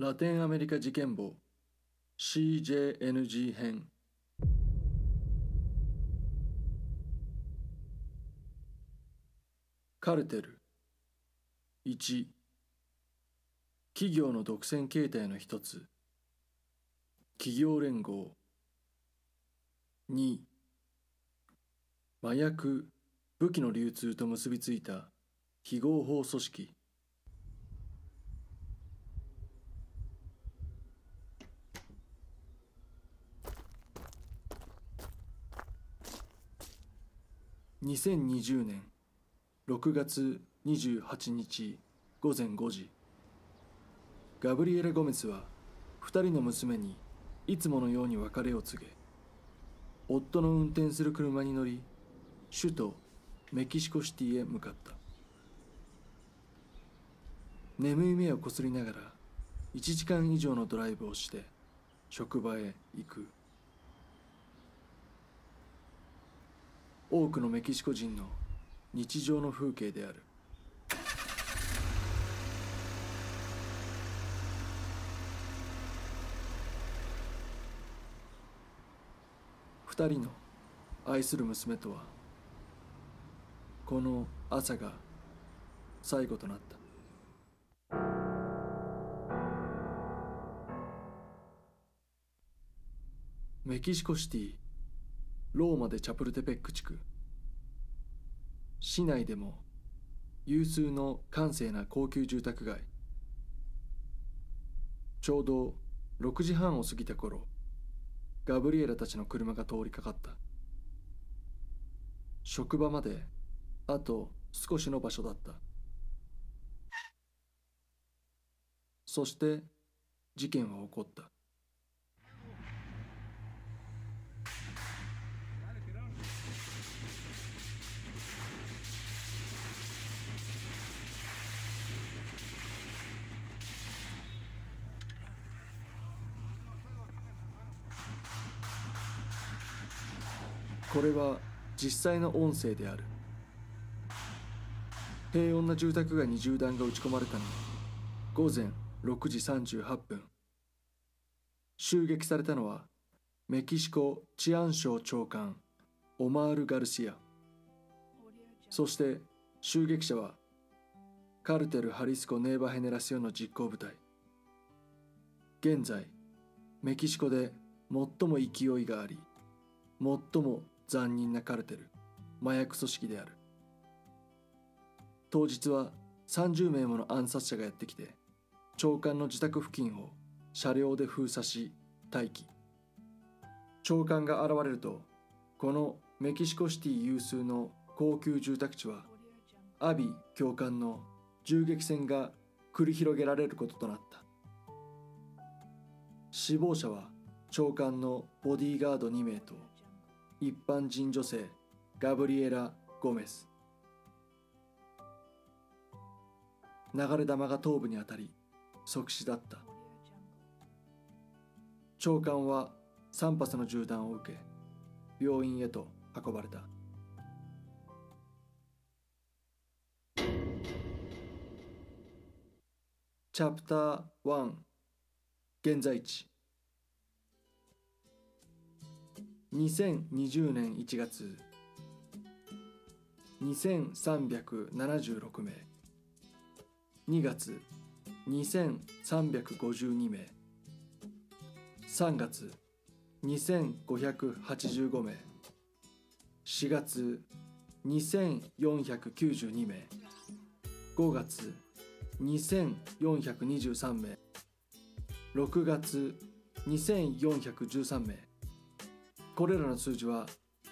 ラテンアメリカ事件簿。CJNG 編。カルテル。1企業の独占形態の一つ。企業連合。2麻薬。武器の流通と結びついた。非合法組織。2020年6月28日午前5時。ガブリエラ・ゴメスは2人の娘にいつものように別れを告げ夫の運転する車に乗り首都メキシコシティへ向かった。眠い目をこすりながら1時間以上のドライブをして職場へ行く。多くのメキシコ人の日常の風景である。二人の愛する娘とはこの朝が最後となった。メキシコシティローマでチャプルテペック地区。市内でも有数の閑静な高級住宅街。ちょうど6時半を過ぎた頃ガブリエラたちの車が通りかかった。職場まであと少しの場所だった。そして事件は起こった。これは実際の音声である。平穏な住宅街に銃弾が撃ち込まれたのは午前6時38分。襲撃されたのはメキシコ治安省長官オマール・ガルシア。そして襲撃者はカルテル・ハリスコ・ネーバ・ヘネラシオの実行部隊。現在メキシコで最も勢いがあり最も残忍なカルテル麻薬組織である。当日は30名もの暗殺者がやってきて長官の自宅付近を車両で封鎖し待機。長官が現れるとこのメキシコシティ有数の高級住宅地はアビ教官の銃撃戦が繰り広げられることとなった。死亡者は長官のボディーガード2名と一般人女性ガブリエラ・ゴメス。流れ弾が頭部に当たり即死だった。長官は3発の銃弾を受け病院へと運ばれた。チャプター1現在地。2020年1月。2376名。2月2352名。3月2585名。4月2492名。5月2423名。6月2413名。これらの数字は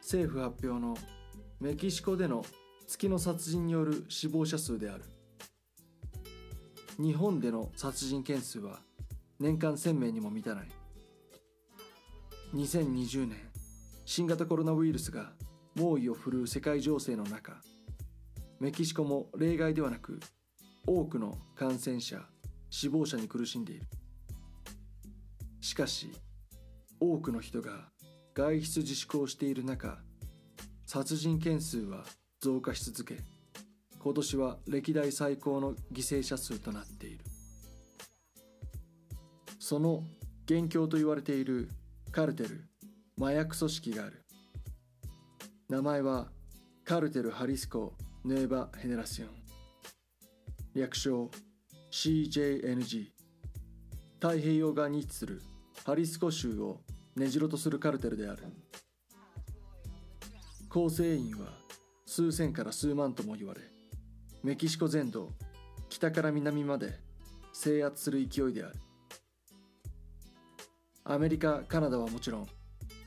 政府発表のメキシコでの月の殺人による死亡者数である。日本での殺人件数は年間1000名にも満たない。2020年新型コロナウイルスが猛威を振るう世界情勢の中メキシコも例外ではなく多くの感染者死亡者に苦しんでいる。しかし多くの人が外出自粛をしている中殺人件数は増加し続け今年は歴代最高の犠牲者数となっている。その元凶と言われているカルテル麻薬組織がある。名前はカルテル・ハリスコ・ヌエバ・ヘネラシオン。略称 CJNG 太平洋側に位置するハリスコ州を根城とするカルテルである。構成員は数千から数万とも言われメキシコ全土北から南まで制圧する勢いである。アメリカカナダはもちろん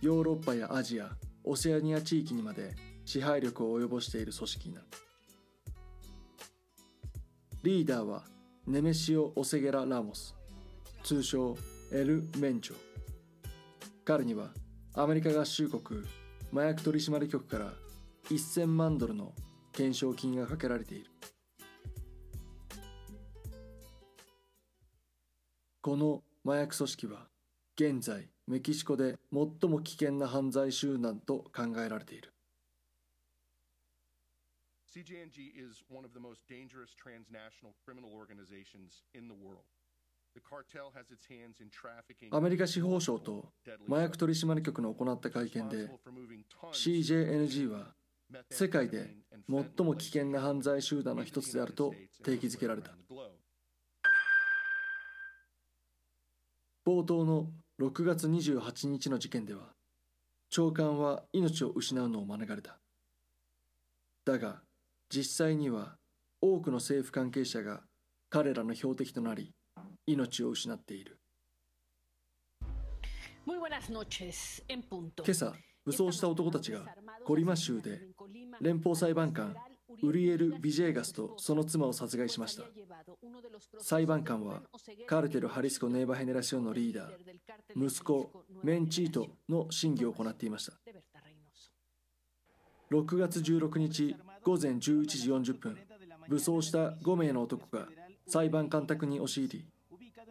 ヨーロッパやアジアオセアニア地域にまで支配力を及ぼしている組織にな。るリーダーはネメシオ・オセゲラ・ラモス通称エル・メンチョ。彼にはアメリカ合衆国麻薬取締局から1000万ドルの懸賞金がかけられているこの麻薬組織は現在メキシコで最も危険な犯罪集団と考えられている CJNG is one of the most dangerous transnational criminal organizations in the world. アメリカ司法省と麻薬取締局の行った会見で CJNG は世界で最も危険な犯罪集団の一つであると定義づけられた。冒頭の6月28日の事件では長官は命を失うのを免れた。だが実際には多くの政府関係者が彼らの標的となり命を失っている.今朝武装した男たちがコリマ州で連邦裁判官ウリエル・ビジェーガスとその妻を殺害しました裁判官はカルテル・ハリスコ・ネーバ・ヘネラシオンのリーダー息子メンチートの審議を行っていました6月16日午前11時40分武装した5名の男が裁判官宅に押し入り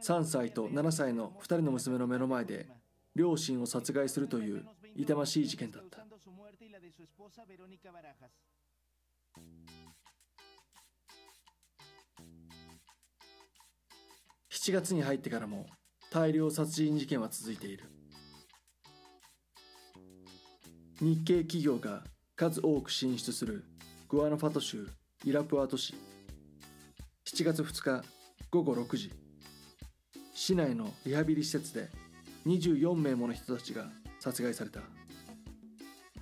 3歳と7歳の2人の娘の目の前で両親を殺害するという痛ましい事件だった。7月に入ってからも大量殺人事件は続いている。日系企業が数多く進出するグアナファト州イラプアト市。7月2日午後6時。市内のリハビリ施設で24名もの人たちが殺害された。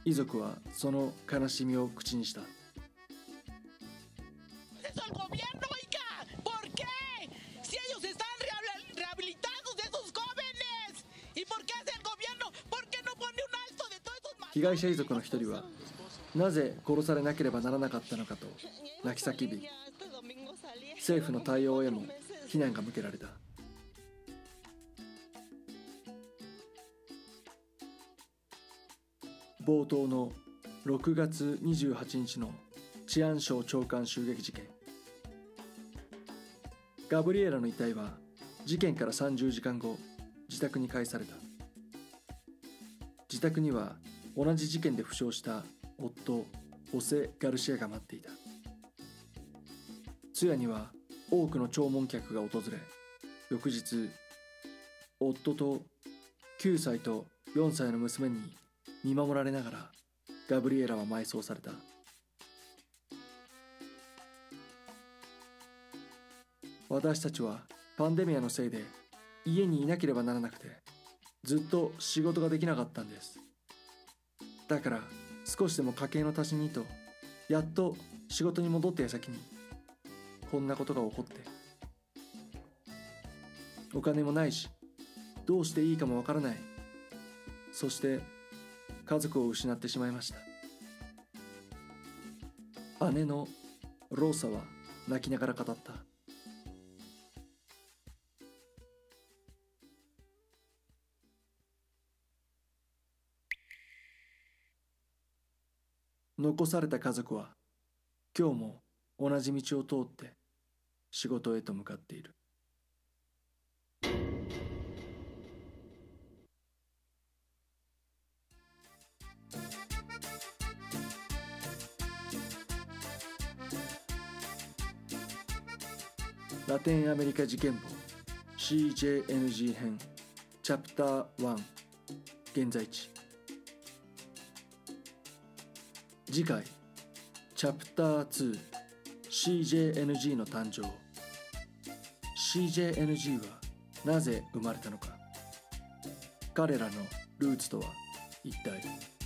遺族はその悲しみを口にした。被害者遺族の一人はなぜ殺されなければならなかったのかと泣き叫び政府の対応へも非難が向けられた。冒頭の6月28日の治安省長官襲撃事件。ガブリエラの遺体は事件から30時間後自宅に返された。自宅には同じ事件で負傷した夫ホセ・ガルシアが待っていた。通夜には多くの弔問客が訪れ翌日夫と9歳と4歳の娘に見守られながらガブリエラは埋葬された。私たちはパンデミアのせいで家にいなければならなくてずっと仕事ができなかったんです。だから少しでも家計の足しにとやっと仕事に戻った矢先にこんなことが起こって。お金もないしどうしていいかもわからない。そして家族を失ってしまいました。姉のローサは泣きながら語った。残された家族は今日も同じ道を通って仕事へと向かっている。ラテンアメリカ事件簿 CJNG 編チャプター1現在地。次回チャプター 2CJNG の誕生。CJNG はなぜ生まれたのか。彼らのルーツとは一体。